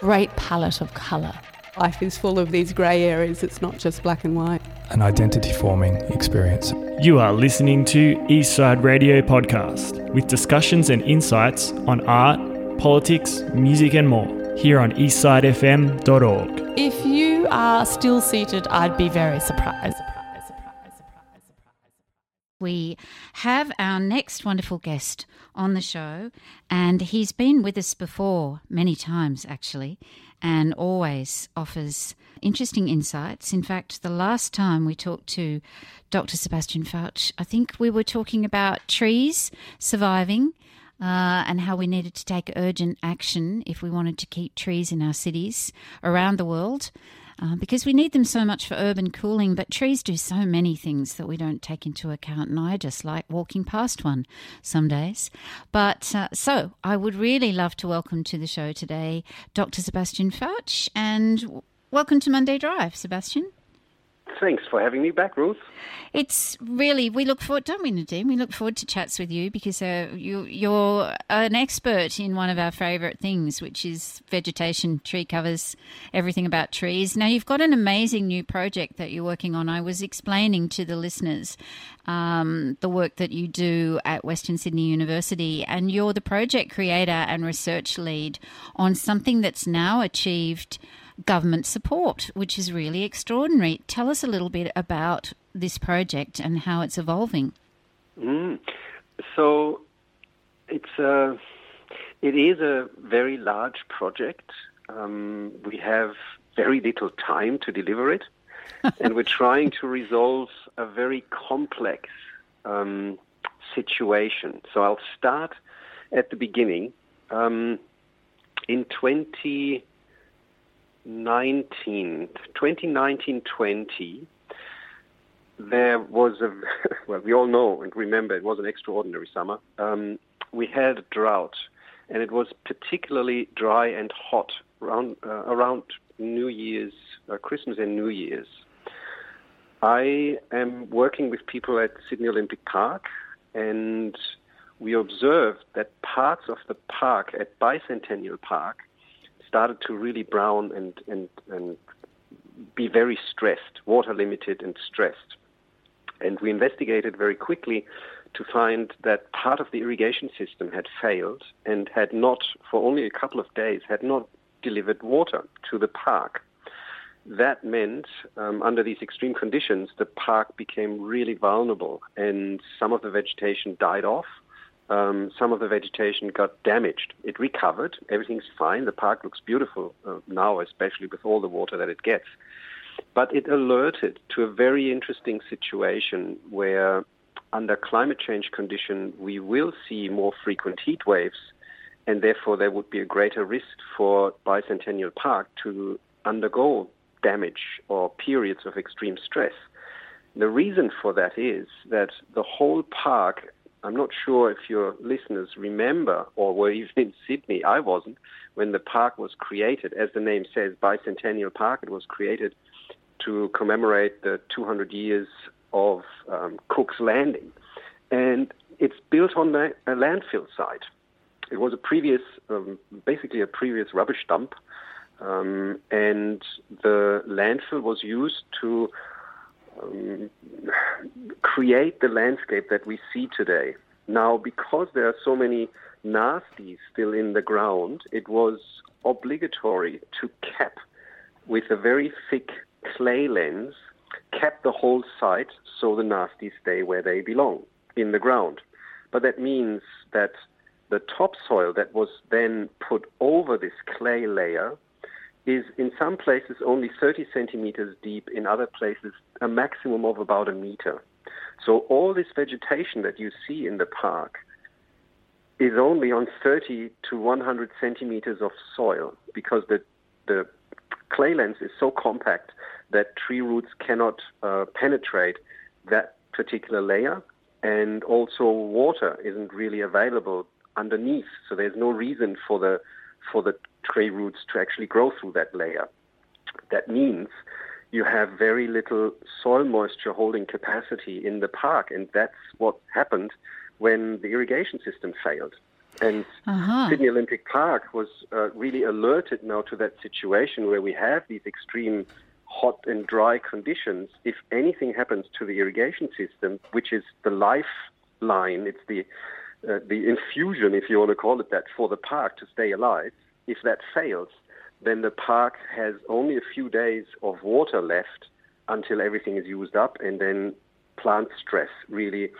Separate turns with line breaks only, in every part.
great palette of colour.
Life is full of these grey areas, it's not just black and white.
An identity forming experience.
You are listening to Eastside Radio Podcast with discussions and insights on art, politics, music, and more here on eastsidefm.org.
If you are still seated, I'd be very surprised.
We have our next wonderful guest on the show, and he's been with us before many times actually, and always offers interesting insights. In fact, the last time we talked to Dr. Sebastian Pfautsch, I think we were talking about trees surviving. Uh, and how we needed to take urgent action if we wanted to keep trees in our cities around the world uh, because we need them so much for urban cooling, but trees do so many things that we don't take into account. And I just like walking past one some days. But uh, so I would really love to welcome to the show today Dr. Sebastian Pfautsch and welcome to Monday Drive, Sebastian.
Thanks for having me back, Ruth.
It's really we look forward, don't we, Nadine? We look forward to chats with you because uh, you, you're an expert in one of our favourite things, which is vegetation, tree covers, everything about trees. Now you've got an amazing new project that you're working on. I was explaining to the listeners um, the work that you do at Western Sydney University, and you're the project creator and research lead on something that's now achieved government support, which is really extraordinary. Tell us a little bit about this project and how it's evolving.
Mm. So it's a, it is a very large project. Um, we have very little time to deliver it, and we're trying to resolve a very complex um, situation. So I'll start at the beginning. Um, in 20 19, 2019-20, there was a, well, we all know and remember it was an extraordinary summer. Um, we had drought, and it was particularly dry and hot around, uh, around New Year's, uh, Christmas and New Year's. I am working with people at Sydney Olympic Park, and we observed that parts of the park at Bicentennial Park started to really brown and, and, and be very stressed, water limited and stressed. And we investigated very quickly to find that part of the irrigation system had failed and had not, for only a couple of days, had not delivered water to the park. That meant, um, under these extreme conditions, the park became really vulnerable and some of the vegetation died off um, some of the vegetation got damaged. It recovered. Everything's fine. The park looks beautiful uh, now, especially with all the water that it gets. But it alerted to a very interesting situation where, under climate change condition, we will see more frequent heat waves, and therefore there would be a greater risk for Bicentennial Park to undergo damage or periods of extreme stress. The reason for that is that the whole park I'm not sure if your listeners remember or were even in Sydney. I wasn't when the park was created. As the name says, Bicentennial Park. It was created to commemorate the 200 years of um, Cook's Landing, and it's built on a landfill site. It was a previous, um, basically a previous rubbish dump, um, and the landfill was used to um, create the landscape that we see today. Now, because there are so many nasties still in the ground, it was obligatory to cap with a very thick clay lens, cap the whole site so the nasties stay where they belong, in the ground. But that means that the topsoil that was then put over this clay layer is in some places only 30 centimeters deep, in other places a maximum of about a meter. So all this vegetation that you see in the park is only on 30 to 100 centimeters of soil because the, the clay lens is so compact that tree roots cannot uh, penetrate that particular layer and also water isn't really available underneath so there's no reason for the for the tree roots to actually grow through that layer that means you have very little soil moisture holding capacity in the park, and that's what happened when the irrigation system failed. And
Uh-huh.
Sydney Olympic Park was uh, really alerted now to that situation where we have these extreme hot and dry conditions. If anything happens to the irrigation system, which is the lifeline, it's the uh, the infusion, if you want to call it that, for the park to stay alive. If that fails, then the park has only a few days of water left until everything is used up, and then plant stress really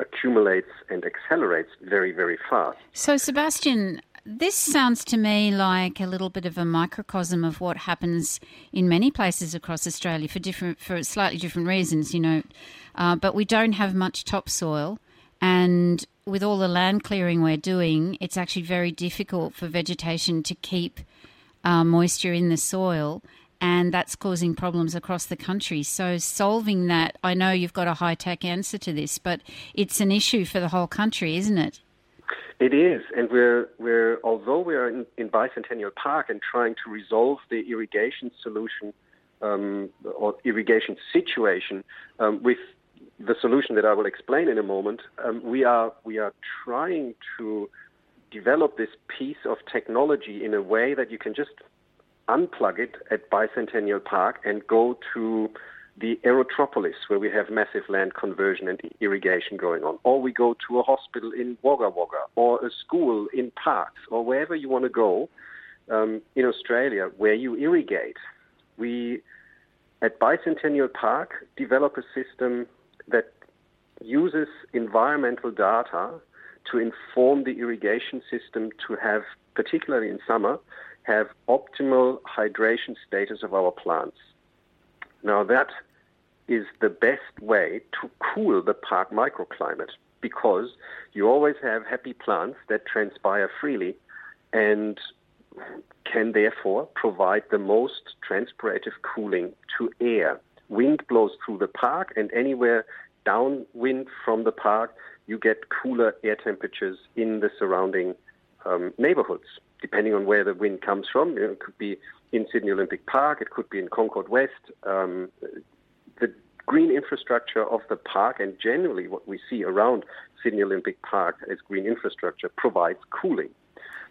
accumulates and accelerates very, very fast.
So, Sebastian, this sounds to me like a little bit of a microcosm of what happens in many places across Australia for different, for slightly different reasons, you know. Uh, but we don't have much topsoil, and with all the land clearing we're doing, it's actually very difficult for vegetation to keep uh, moisture in the soil, and that's causing problems across the country. So, solving that, I know you've got a high tech answer to this, but it's an issue for the whole country, isn't it?
It is, and we're we're although we are in, in Bicentennial Park and trying to resolve the irrigation solution um, or irrigation situation um, with the solution that I will explain in a moment, um, we are we are trying to develop this piece of technology in a way that you can just unplug it at Bicentennial Park and go to the Aerotropolis, where we have massive land conversion and irrigation going on, or we go to a hospital in Wagga Wagga, or a school in Parkes, or wherever you want to go um, in Australia where you irrigate. We at Bicentennial Park develop a system that uses environmental data to inform the irrigation system to have, particularly in summer, have optimal hydration status of our plants. Now that is the best way to cool the park microclimate because you always have happy plants that transpire freely and can therefore provide the most transpirative cooling to air. Wind blows through the park and anywhere downwind from the park, you get cooler air temperatures in the surrounding um, neighborhoods, depending on where the wind comes from. It could be in Sydney Olympic Park, it could be in Concord West. Um, the green infrastructure of the park and generally what we see around Sydney Olympic Park as green infrastructure provides cooling,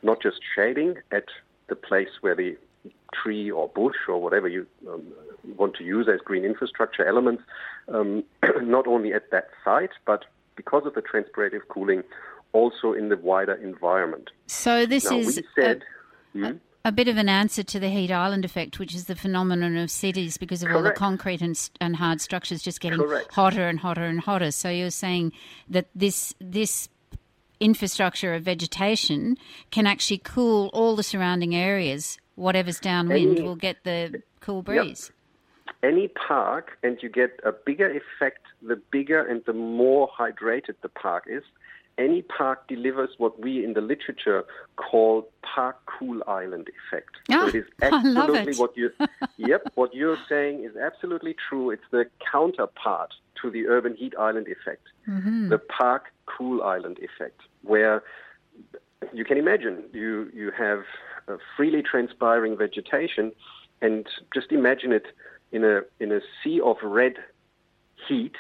not just shading at the place where the tree or bush or whatever you um, want to use as green infrastructure elements, um, not only at that site, but because of the transpirative cooling, also in the wider environment.
So, this
now,
is.
said,
a,
Hmm?
a bit of an answer to the heat island effect, which is the phenomenon of cities because of all the concrete and, and hard structures just getting
Correct.
hotter and hotter and hotter. So you're saying that this this infrastructure of vegetation can actually cool all the surrounding areas. Whatever's downwind
Any-
will get the cool breeze.
any park, and you get a bigger effect the bigger and the more hydrated the park is. Any park delivers what we in the literature call park cool island effect.
Ah,
so it is
I love
absolutely
it.
what you Yep, what you're saying is absolutely true. It's the counterpart to the urban heat island effect.
Mm-hmm.
The park cool island effect, where you can imagine you you have freely transpiring vegetation, and just imagine it in a in a sea of red heat.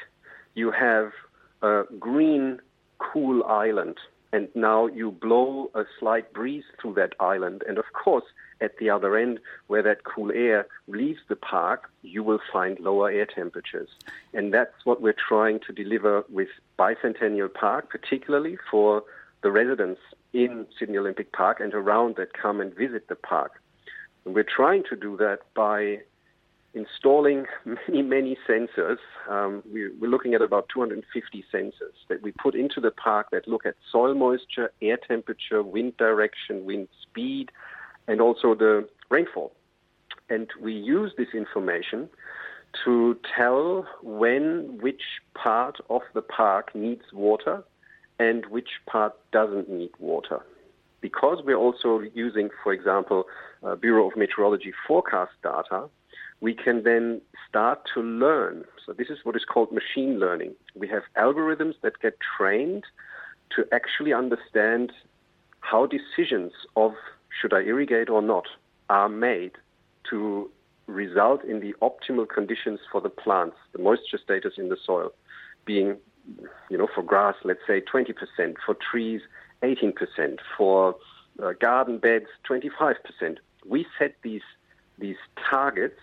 You have a green cool island, and now you blow a slight breeze through that island, and of course. At the other end, where that cool air leaves the park, you will find lower air temperatures. And that's what we're trying to deliver with Bicentennial Park, particularly for the residents in Sydney Olympic Park and around that come and visit the park. And we're trying to do that by installing many, many sensors. Um, we, we're looking at about 250 sensors that we put into the park that look at soil moisture, air temperature, wind direction, wind speed, and also the rainfall. And we use this information to tell when which part of the park needs water and which part doesn't need water. Because we're also using, for example, uh, Bureau of Meteorology forecast data, we can then start to learn. So this is what is called machine learning. We have algorithms that get trained to actually understand how decisions of should I irrigate or not are made to result in the optimal conditions for the plants, the moisture status in the soil being, you know, for grass, let's say 20%, for trees, 18%, for uh, garden beds 25%. We set these these targets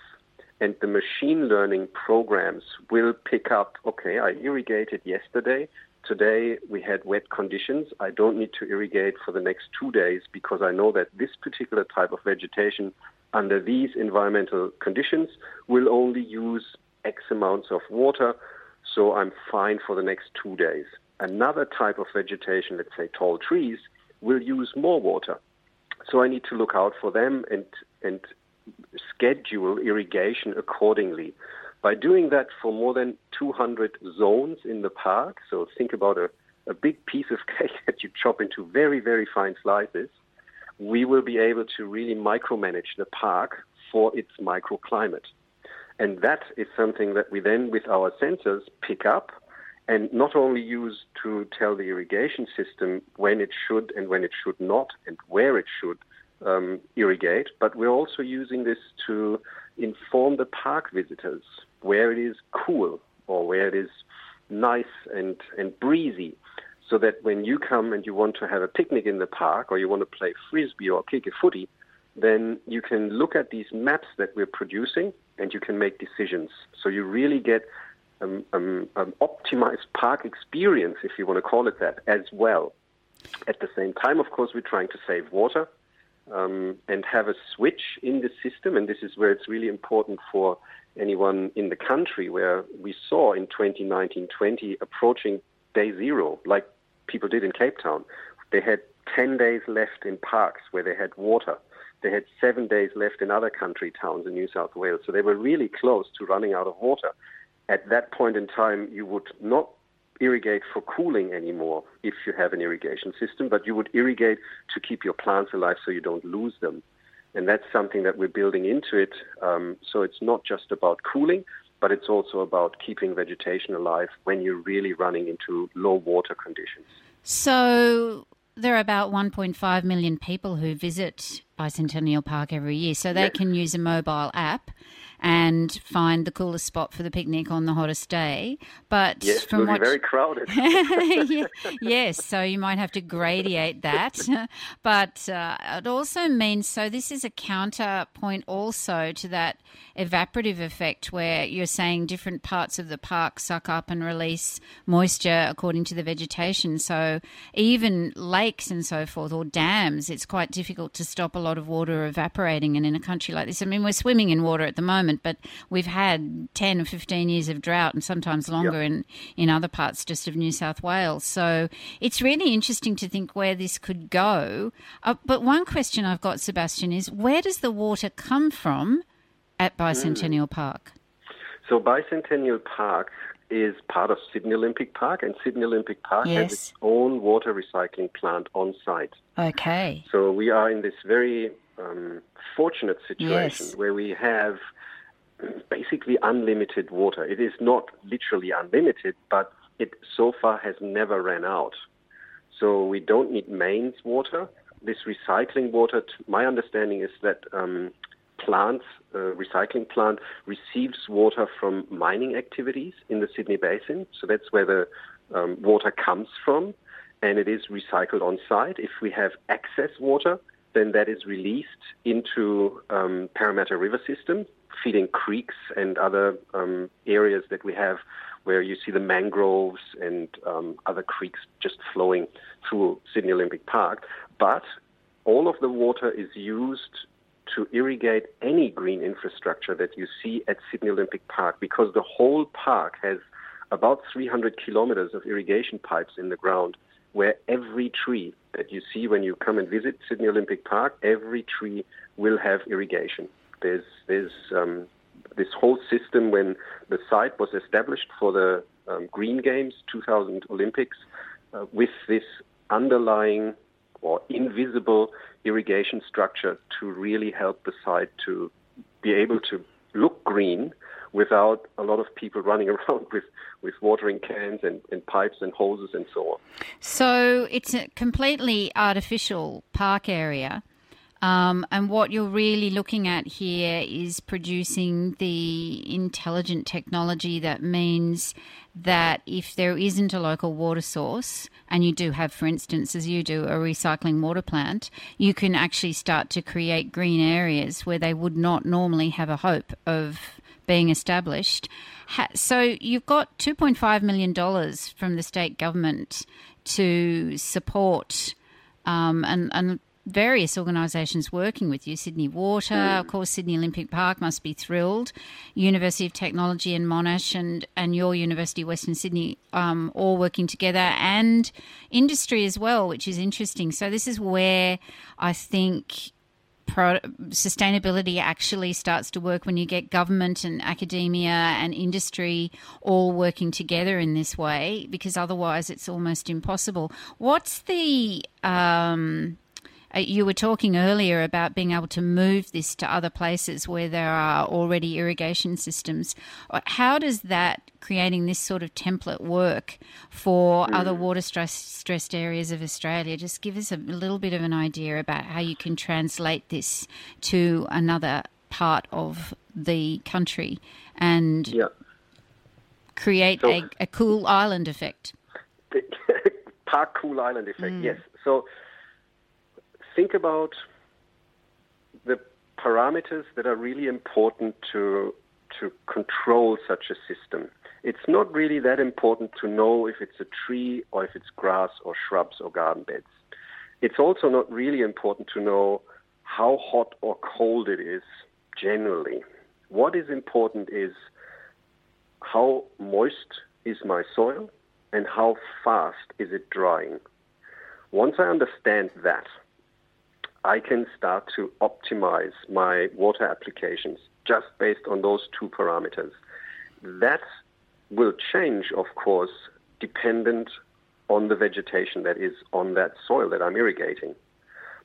and the machine learning programs will pick up okay, I irrigated yesterday. Today we had wet conditions. I don't need to irrigate for the next two days because I know that this particular type of vegetation under these environmental conditions will only use X amounts of water, so I'm fine for the next two days. Another type of vegetation, let's say tall trees, will use more water. So I need to look out for them and, and schedule irrigation accordingly. By doing that for more than 200 zones in the park, so think about a, a big piece of cake that you chop into very, very fine slices, we will be able to really micromanage the park for its microclimate. And that is something that we then, with our sensors, pick up and not only use to tell the irrigation system when it should and when it should not and where it should um, irrigate, but we're also using this to inform the park visitors where it is cool or where it is nice and, and breezy so that when you come and you want to have a picnic in the park or you want to play frisbee or kick a footy, then you can look at these maps that we're producing and you can make decisions. So you really get um, um, um, optimized park experience, if you want to call it that, as well. At the same time, of course, we're trying to save water um, and have a switch in the system. And this is where it's really important for anyone in the country where we saw in 2019-20 approaching day zero, like people did in Cape Town. They had 10 days left in parks where they had water. They had seven days left in other country towns in New South Wales. So they were really close to running out of water. At that point in time, you would not irrigate for cooling anymore if you have an irrigation system, but you would irrigate to keep your plants alive so you don't lose them. And that's something that we're building into it. Um, so it's not just about cooling, but it's also about keeping vegetation alive when you're really running into low water conditions.
So there are about 1.5 million people who visit Bicentennial Park every year, so they yes. can use a mobile app and find the coolest spot for the picnic on the hottest day. But
yes,
from
what... very crowded.
yes, so you might have to gradiate that. but uh, it also means so this is a counterpoint also to that evaporative effect where you're saying different parts of the park suck up and release moisture according to the vegetation. So even lakes and so forth or dams, it's quite difficult to stop a lot of water evaporating. And in a country like this, I mean, we're swimming in water at the moment but we've had 10 or 15 years of drought and sometimes longer yep. in, in other parts just of New South Wales. So it's really interesting to think where this could go. Uh, but one question I've got, Sebastian, is where does the water come from at Bicentennial mm. Park?
So Bicentennial Park is part of Sydney Olympic Park, and Sydney Olympic Park yes. has its own water recycling plant on site.
Okay.
So we are in this very um, fortunate situation yes. where we have basically unlimited water. It is not literally unlimited, but it so far has never ran out. So we don't need mains water. This recycling water, my understanding is that um, plants, uh, recycling plant receives water from mining activities in the Sydney Basin. So that's where the um, water comes from, and it is recycled on site. If we have excess water, then that is released into um, Parramatta River system, feeding creeks and other um, areas that we have where you see the mangroves and um, other creeks just flowing through Sydney Olympic Park. But all of the water is used to irrigate any green infrastructure that you see at Sydney Olympic Park because the whole park has about 300 kilometers of irrigation pipes in the ground where every tree that you see when you come and visit Sydney Olympic Park, every tree will have irrigation. There's, there's um, this whole system when the site was established for the um, Green Games 2000 Olympics uh, with this underlying or invisible irrigation structure to really help the site to be able to look green without a lot of people running around with, with watering cans and, and pipes and hoses and so on.
So it's a completely artificial park area. Um, and what you're really looking at here is producing the intelligent technology that means that if there isn't a local water source, and you do have, for instance, as you do, a recycling water plant, you can actually start to create green areas where they would not normally have a hope of being established. So you've got $2.5 million from the state government to support um, and, and various organisations working with you Sydney Water, mm. of course, Sydney Olympic Park must be thrilled, University of Technology and Monash, and, and your University of Western Sydney um, all working together, and industry as well, which is interesting. So, this is where I think pro- sustainability actually starts to work when you get government and academia and industry all working together in this way, because otherwise it's almost impossible. What's the um, uh, you were talking earlier about being able to move this to other places where there are already irrigation systems. Uh, how does that creating this sort of template work for mm. other water stress, stressed areas of Australia? Just give us a little bit of an idea about how you can translate this to another part of the country and
yeah.
create so, a, a, cool island effect.
Park cool island effect, mm. yes. So think about the parameters that are really important to to control such a system. It's not really that important to know if it's a tree or if it's grass or shrubs or garden beds. It's also not really important to know how hot or cold it is generally. What is important is how moist is my soil and how fast is it drying. Once I understand that, I can start to optimize my water applications just based on those two parameters. That will change, of course, dependent on the vegetation that is on that soil that I'm irrigating.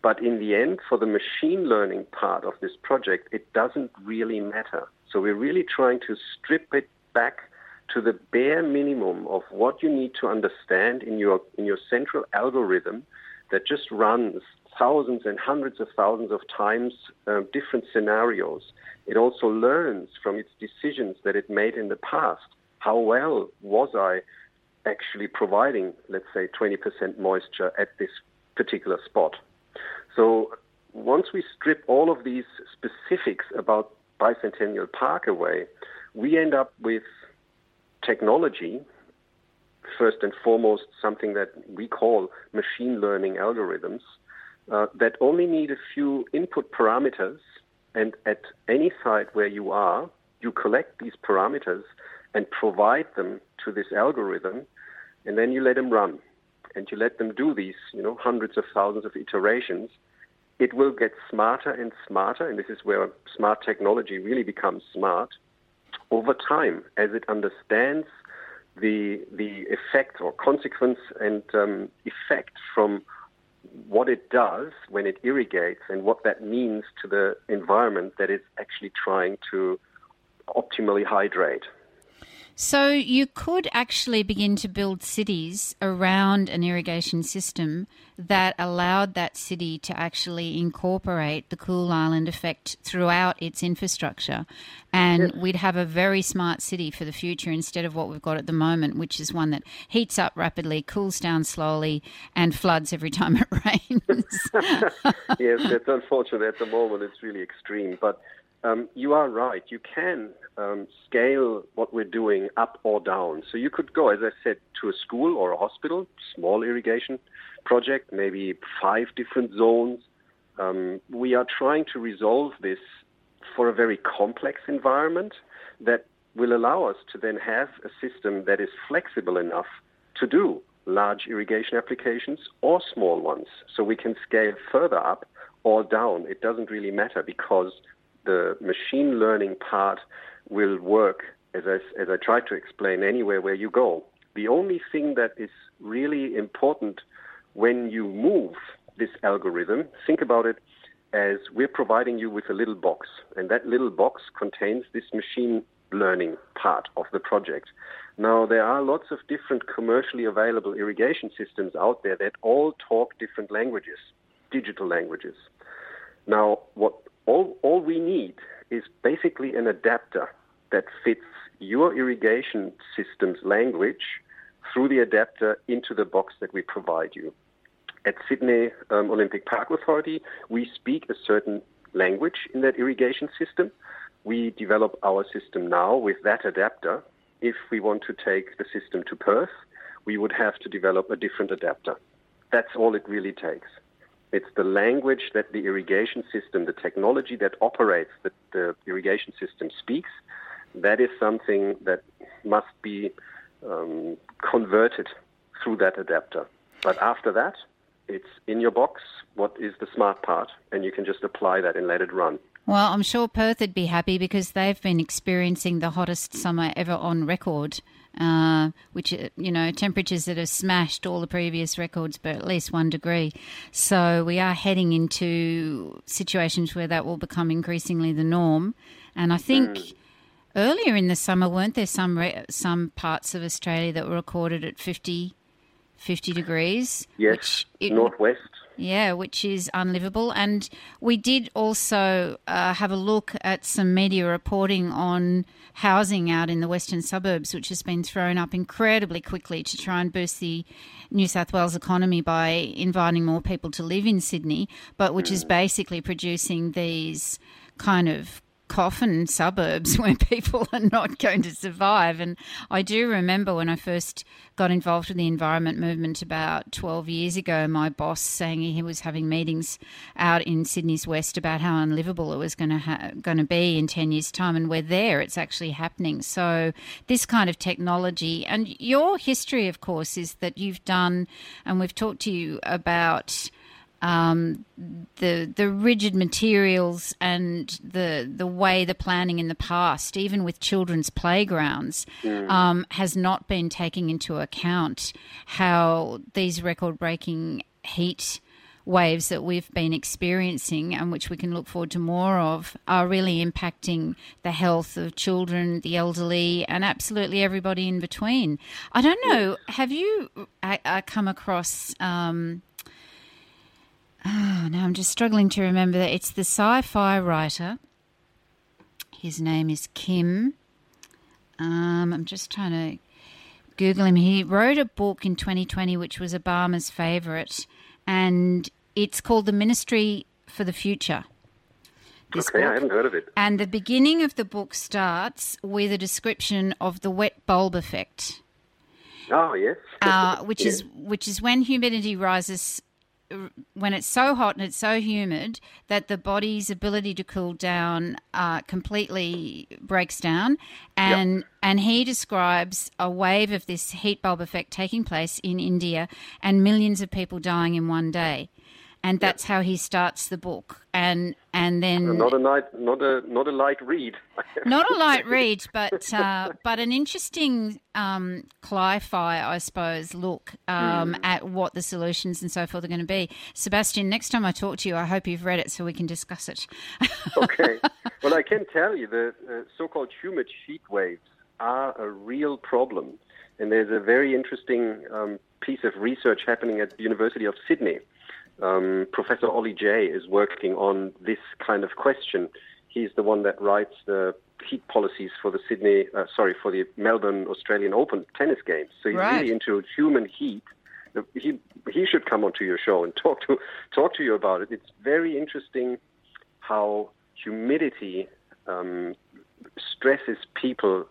But in the end, for the machine learning part of this project, it doesn't really matter. So we're really trying to strip it back to the bare minimum of what you need to understand in your in your central algorithm that just runs thousands and hundreds of thousands of times uh, different scenarios. It also learns from its decisions that it made in the past. How well was I actually providing, let's say, 20% moisture at this particular spot? So once we strip all of these specifics about Bicentennial Park away, we end up with technology first and foremost something that we call machine learning algorithms uh, that only need a few input parameters, and at any site where you are, you collect these parameters and provide them to this algorithm, and then you let them run, and you let them do these, you know, hundreds of thousands of iterations. It will get smarter and smarter, and this is where smart technology really becomes smart over time as it understands the the effect or consequence and um, effect from what it does when it irrigates and what that means to the environment that it's actually trying to optimally hydrate.
So you could actually begin to build cities around an irrigation system that allowed that city to actually incorporate the cool island effect throughout its infrastructure. And we'd have a very smart city for the future instead of what we've got at the moment, which is one that heats up rapidly, cools down slowly, and floods every time it rains.
yes, it's unfortunate at the moment. It's really extreme. But um, you are right. You can um, scale what we're doing up or down. So you could go, as I said, to a school or a hospital, small irrigation project, maybe five different zones. Um, we are trying to resolve this for a very complex environment that will allow us to then have a system that is flexible enough to do large irrigation applications or small ones. So we can scale further up or down. It doesn't really matter because the machine learning part will work, as I, as I tried to explain, anywhere where you go. The only thing that is really important when you move this algorithm, think about it as we're providing you with a little box, and that little box contains this machine learning part of the project. Now, there are lots of different commercially available irrigation systems out there that all talk different languages, digital languages. Now, what all, all we need is basically an adapter that fits your irrigation system's language through the adapter into the box that we provide you. At Sydney um, Olympic Park Authority, we speak a certain language in that irrigation system. We develop our system now with that adapter. If we want to take the system to Perth, we would have to develop a different adapter. That's all it really takes. It's the language that the irrigation system, the technology that operates that the irrigation system speaks. That is something that must be um, converted through that adapter. But after that, it's in your box. What is the smart part? And you can just apply that and let it run.
Well, I'm sure Perth would be happy because they've been experiencing the hottest summer ever on record. Uh, which uh, you know temperatures that have smashed all the previous records by at least one degree. So we are heading into situations where that will become increasingly the norm. And I think mm. earlier in the summer, weren't there some re- some parts of Australia that were recorded at 50, 50 degrees?
Yes, northwest.
Yeah, which is unlivable. And we did also uh, have a look at some media reporting on housing out in the western suburbs, which has been thrown up incredibly quickly to try and boost the New South Wales economy by inviting more people to live in Sydney, but which is basically producing these kind of coffin suburbs where people are not going to survive. And I do remember when I first got involved with the environment movement about 12 years ago, my boss saying he was having meetings out in Sydney's West about how unlivable it was going to ha- going to be in 10 years' time. And we're there; it's actually happening. So this kind of technology and your history, of course, is that you've done, and we've talked to you about um, the the rigid materials and the the way the planning in the past, even with children's playgrounds, mm. um, has not been taking into account how these record breaking heat waves that we've been experiencing and which we can look forward to more of are really impacting the health of children, the elderly, and absolutely everybody in between. I don't know. Have you uh, uh come across? Um, Oh, now I'm just struggling to remember that it's the sci fi writer. His name is Kim. Um, I'm just trying to Google him. He wrote a book in 2020 which was Obama's favourite, and it's called The Ministry for the Future.
This okay, book. I haven't heard of it.
And the beginning of the book starts with a description of the wet bulb effect.
Oh yes.
uh, which is which is when humidity rises when it's so hot and it's so humid that the body's ability to cool down uh, completely breaks down, and yep. and he describes a wave of this heat bulb effect taking place in India and millions of people dying in one day and that's how he starts the book. And and then
not a light, not a not a light read.
not a light read, but uh, but an interesting um, cli-fi, I suppose, look um, mm. at what the solutions and so forth are going to be. Sebastian, next time I talk to you, I hope you've read it so we can discuss it.
okay. Well, I can tell you the uh, so-called humid heat waves are a real problem, and there's a very interesting um, piece of research happening at the University of Sydney um, Professor Ollie Jay is working on this kind of question. He's the one that writes the heat policies for the Sydney, uh, sorry, for the Melbourne Australian Open tennis games. So he's right. really into human heat. He he should come onto your show and talk to talk to you about it. It's very interesting how humidity um, stresses people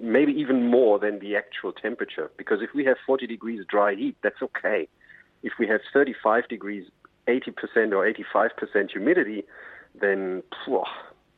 maybe even more than the actual temperature. Because if we have 40 degrees dry heat, that's okay if we have 35 degrees, 80% or 85% humidity, then phew,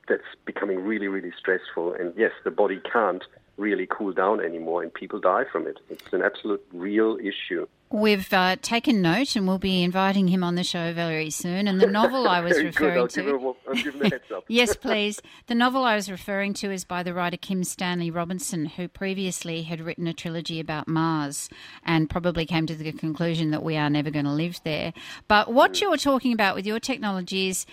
that's becoming really, really stressful. And yes, the body can't really cool down anymore, and people die from it. It's an absolute real issue.
We've uh, taken note, and we'll be inviting him on the show very soon. And the novel I was referring
to,
yes, please. The novel I was referring to is by the writer Kim Stanley Robinson, who previously had written a trilogy about Mars, and probably came to the conclusion that we are never going to live there. But what mm. you're talking about with your technology is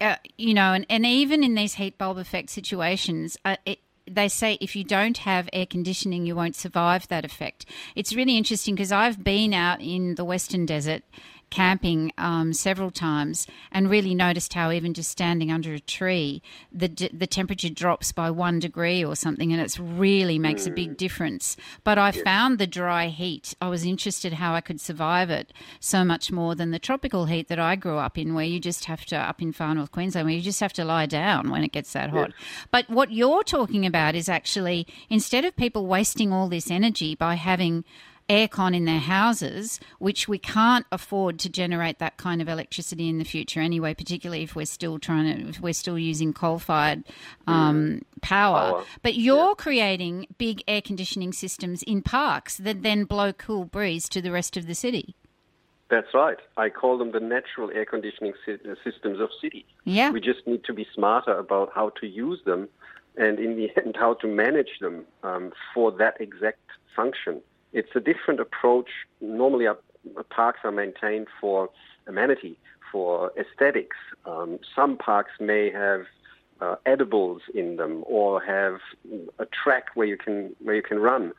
uh, you know, and, and even in these heat bulb effect situations, uh, it, they say if you don't have air conditioning, you won't survive that effect. It's really interesting because I've been out in the Western Desert camping um, several times and really noticed how even just standing under a tree, the the temperature drops by one degree or something, and it really makes a big difference. But I found the dry heat. I was interested how I could survive it so much more than the tropical heat that I grew up in, where you just have to up in far north Queensland, where you just have to lie down when it gets that hot. But what you're talking about is actually instead of people wasting all this energy by having aircon in their houses, which we can't afford to generate that kind of electricity in the future anyway, particularly if we're still trying to, if we're still using coal fired um, power.
Power.
But you're creating big air conditioning systems in parks that then blow cool breeze to the rest of the city.
That's right. I call them the natural air conditioning uh, systems of cities.
Yeah.
We just need to be smarter about how to use them and, in the end, how to manage them um, for that exact function. It's a different approach. Normally, our, parks are maintained for amenity, for aesthetics. Um, some parks may have uh, edibles in them or have a track where you can where you can run.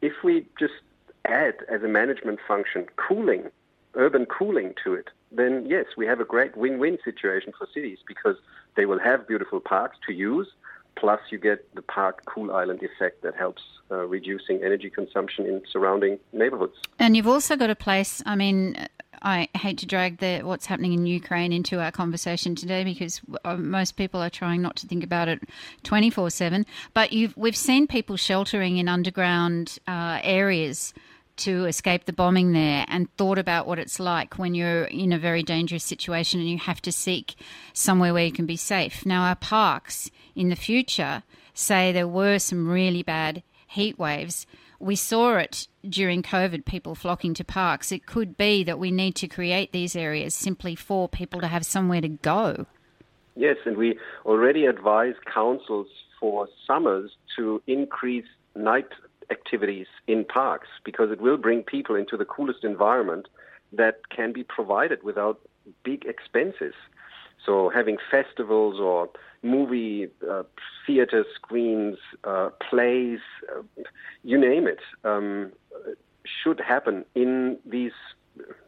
If we just add as a management function cooling, urban cooling to it, then yes, we have a great win-win situation for cities because they will have beautiful parks to use, plus you get the park cool island effect that helps uh, reducing energy consumption in surrounding neighborhoods.
And you've also got a place. I mean, I hate to drag the what's happening in Ukraine into our conversation today because uh, most people are trying not to think about it twenty four seven. But you've we've seen people sheltering in underground uh, areas to escape the bombing there and thought about what it's like when you're in a very dangerous situation and you have to seek somewhere where you can be safe. Now, our parks in the future say there were some really bad heat waves. We saw it during COVID, people flocking to parks. It could be that we need to create these areas simply for people to have somewhere to go.
Yes, and we already advise councils for summers to increase night activities in parks because it will bring people into the coolest environment that can be provided without big expenses. So having festivals or movie uh, theater screens, uh, plays, uh, you name it, um, should happen in these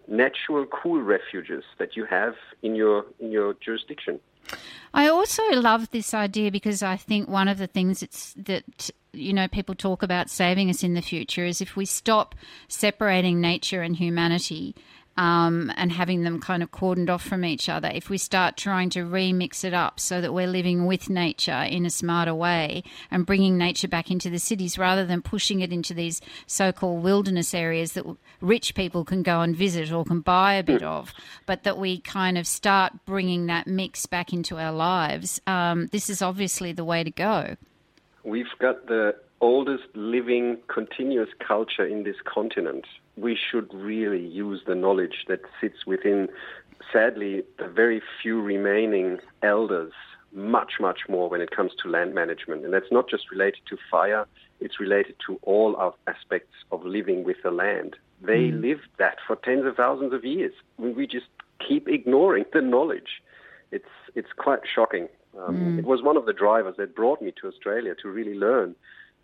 natural cool refuges that you have in your in your jurisdiction.
I also love this idea because I think one of the things it's, that you know people talk about saving us in the future is if we stop separating nature and humanity um, and having them kind of cordoned off from each other. If we start trying to remix it up so that we're living with nature in a smarter way and bringing nature back into the cities rather than pushing it into these so-called wilderness areas that rich people can go and visit or can buy a bit of, but that we kind of start bringing that mix back into our lives. Um, this is obviously the way to go.
We've got the oldest living continuous culture in this continent. We should really use the knowledge that sits within, sadly, the very few remaining elders much, much more when it comes to land management. And that's not just related to fire, it's related to all of aspects of living with the land. They mm. lived that for tens of thousands of years. We we just keep ignoring the knowledge. It's, it's quite shocking. Um, It was one of the drivers that brought me to Australia to really learn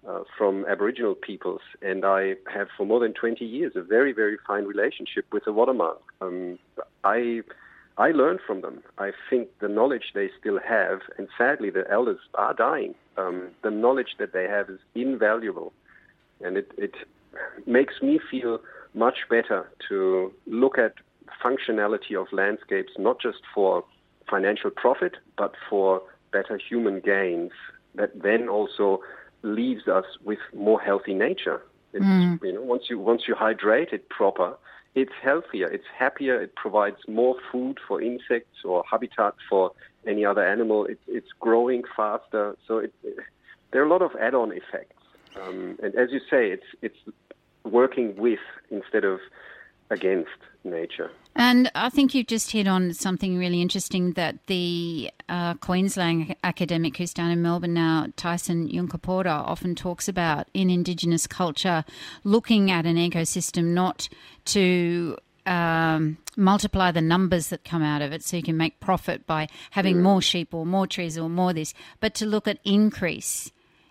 uh, from Aboriginal peoples, and I have for more than 20 years a very, very fine relationship with the Wardaman. Um, I, I learned from them. I think the knowledge they still have, and sadly the elders are dying, um, the knowledge that they have is invaluable, and it, it makes me feel much better to look at functionality of landscapes, not just for financial profit, but for better human gains that then also leaves us with more healthy nature. It's, you know, once you once you hydrate it proper, it's healthier, it's happier, it provides more food for insects or habitat for any other animal. It, it's growing faster, so it, there are a lot of add-on effects. Um, and as you say, it's it's working with instead of against nature.
And I think you've just hit on something really interesting that the uh, Queensland academic who's down in Melbourne now, Tyson Yunkaporta, often talks about in Indigenous culture, looking at an ecosystem not to um, multiply the numbers that come out of it so you can make profit by having more sheep or more trees or more this, but to look at increase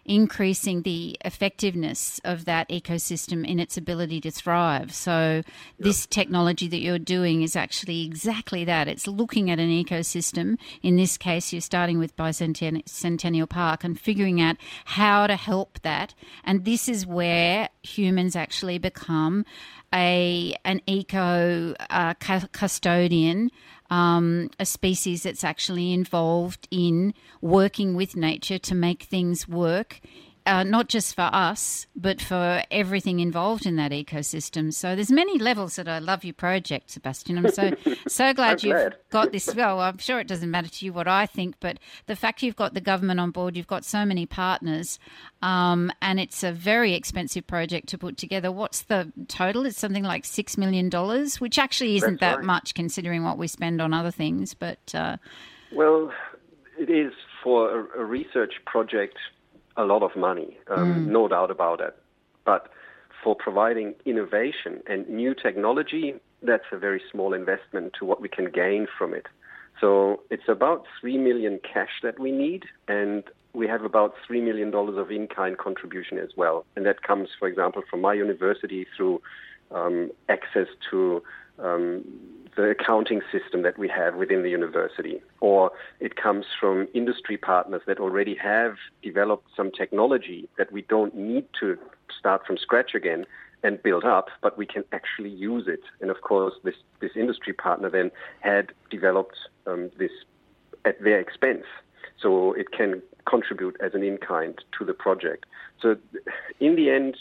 increasing the effectiveness of that ecosystem in its ability to thrive. So, this technology that you're doing is actually exactly that. It's looking at an ecosystem. In this case, you're starting with Bicentennial Park and figuring out how to help that. And this is where humans actually become a an eco uh, custodian um, a species that's actually involved in working with nature to make things work uh, not just for us, but for everything involved in that ecosystem. So there's many levels that I love your project, Sebastian. I'm so so glad you've
glad.
got this. Well, I'm sure it doesn't matter to you what I think, but the fact you've got the government on board, you've got so many partners, um, and it's a very expensive project to put together. What's the total? It's something like six million dollars, which actually isn't
That's
that
right.
much considering what we spend on other things. But uh,
Well, it is for a, a research project a lot of money, um, no doubt about it. But for providing innovation and new technology, that's a very small investment to what we can gain from it. So it's about three million cash that we need, and we have about three million dollars of in-kind contribution as well. And that comes, for example, from my university through um, access to um, the accounting system that we have within the university, or it comes from industry partners that already have developed some technology that we don't need to start from scratch again and build up, but we can actually use it. And of course, this, this industry partner then had developed um, this at their expense. So it can contribute as an in kind to the project. So in the end,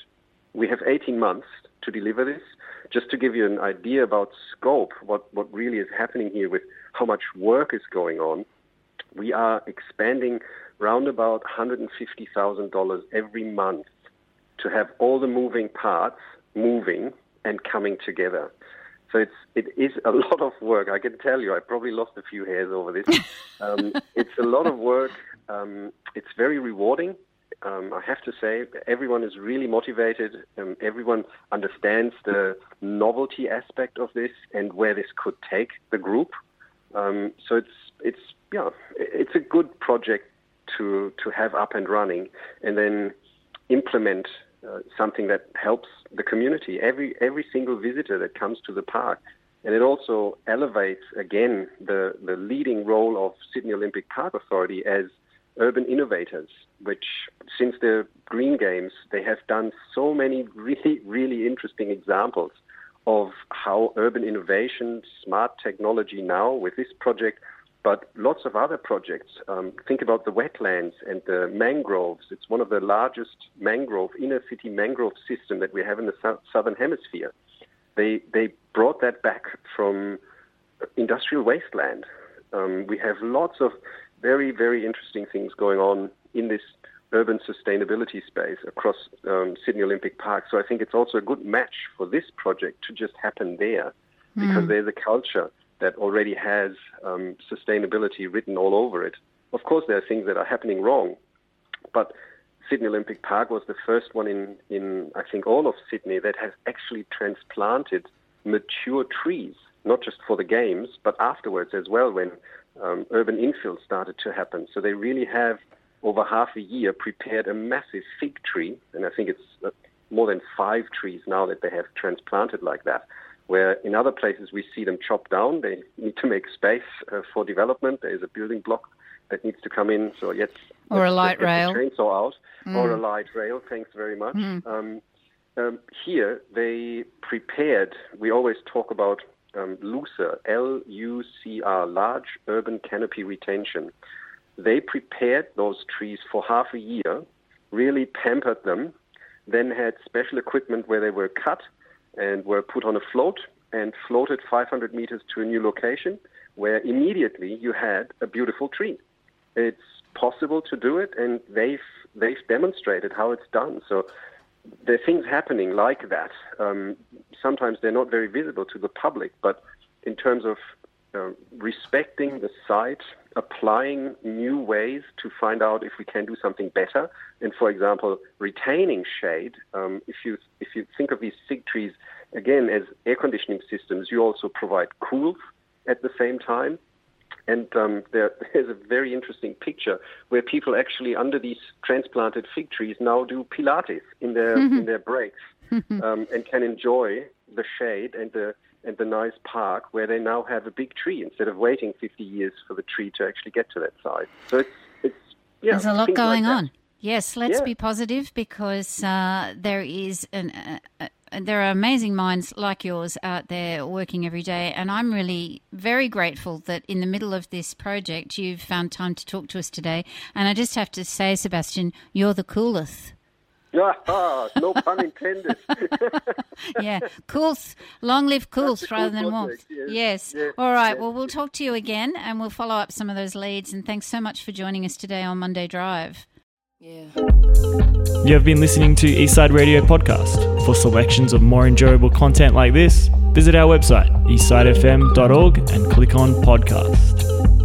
we have 18 months to deliver this. Just to give you an idea about scope, what, what really is happening here with how much work is going on, we are expanding round about $150,000 every month to have all the moving parts moving and coming together. So it's it is a lot of work. I can tell you, I probably lost a few hairs over this. um, it's a lot of work. Um, it's very rewarding. Um, I have to say, everyone is really motivated. Um, everyone understands the novelty aspect of this and where this could take the group. Um, so it's it's yeah, it's a good project to to have up and running, and then implement uh, something that helps the community. Every every single visitor that comes to the park, and it also elevates again the the leading role of Sydney Olympic Park Authority as urban innovators. Which since the Green Games, they have done so many really really interesting examples of how urban innovation, smart technology now with this project but lots of other projects. Um, think about the wetlands and the mangroves. It's one of the largest mangrove, inner city mangrove system that we have in the sou- southern hemisphere. They, they brought that back from industrial wasteland. Um, we have lots of very, very interesting things going on in this urban sustainability space across um, Sydney Olympic Park. So I think it's also a good match for this project to just happen there because there's a culture that already has um, sustainability written all over it. Of course, there are things that are happening wrong, but Sydney Olympic Park was the first one in, in I think, all of Sydney that has actually transplanted mature trees, not just for the games, but afterwards as well when um, urban infill started to happen. So they really have, over half a year, prepared a massive fig tree, and I think it's uh, more than five trees now that they have transplanted like that where in other places we see them chopped down. They need to make space uh, for development. There is a building block that needs to come in. So yes,
Or a light rail.
chainsaw out, or a light rail. Thanks very much. Um, um, here they prepared. We always talk about um, LUCR, L-U-C-R, large urban canopy retention. They prepared those trees for half a year, really pampered them, then had special equipment where they were cut and were put on a float and floated 500 meters to a new location where immediately you had a beautiful tree. It's possible to do it, and they've they've demonstrated how it's done. So there are things happening like that. Um, sometimes they're not very visible to the public, but in terms of uh, respecting the site, applying new ways to find out if we can do something better, and for example, retaining shade. Um, if you if you think of these fig trees again as air conditioning systems, you also provide cool at the same time. And um, there, there's a very interesting picture where people actually, under these transplanted fig trees, now do Pilates in their in their breaks um, and can enjoy the shade and the and the nice park where they now have a big tree instead of waiting 50 years for the tree to actually get to that size. So it's it's yeah.
There's a lot going
like
on. Yes, let's
Yeah.
be positive because uh, there is an. Uh, uh, there are amazing minds like yours out there working every day, and I'm really very grateful that in the middle of this project you've found time to talk to us today. And I just have to say, Sebastian, you're the coolest.
Ah, no pun intended.
Yeah, coolth. Long live coolth
a cool
rather than warmth.
yes.
Yes.
Yes,
All right.
yes.
Well, we'll talk to you again, and we'll follow up some of those leads. And thanks so much for joining us today on Monday Drive.
You have been listening to Eastside Radio Podcast. For selections of more enjoyable content like this, visit our website, eastsidefm.org, and click on Podcast.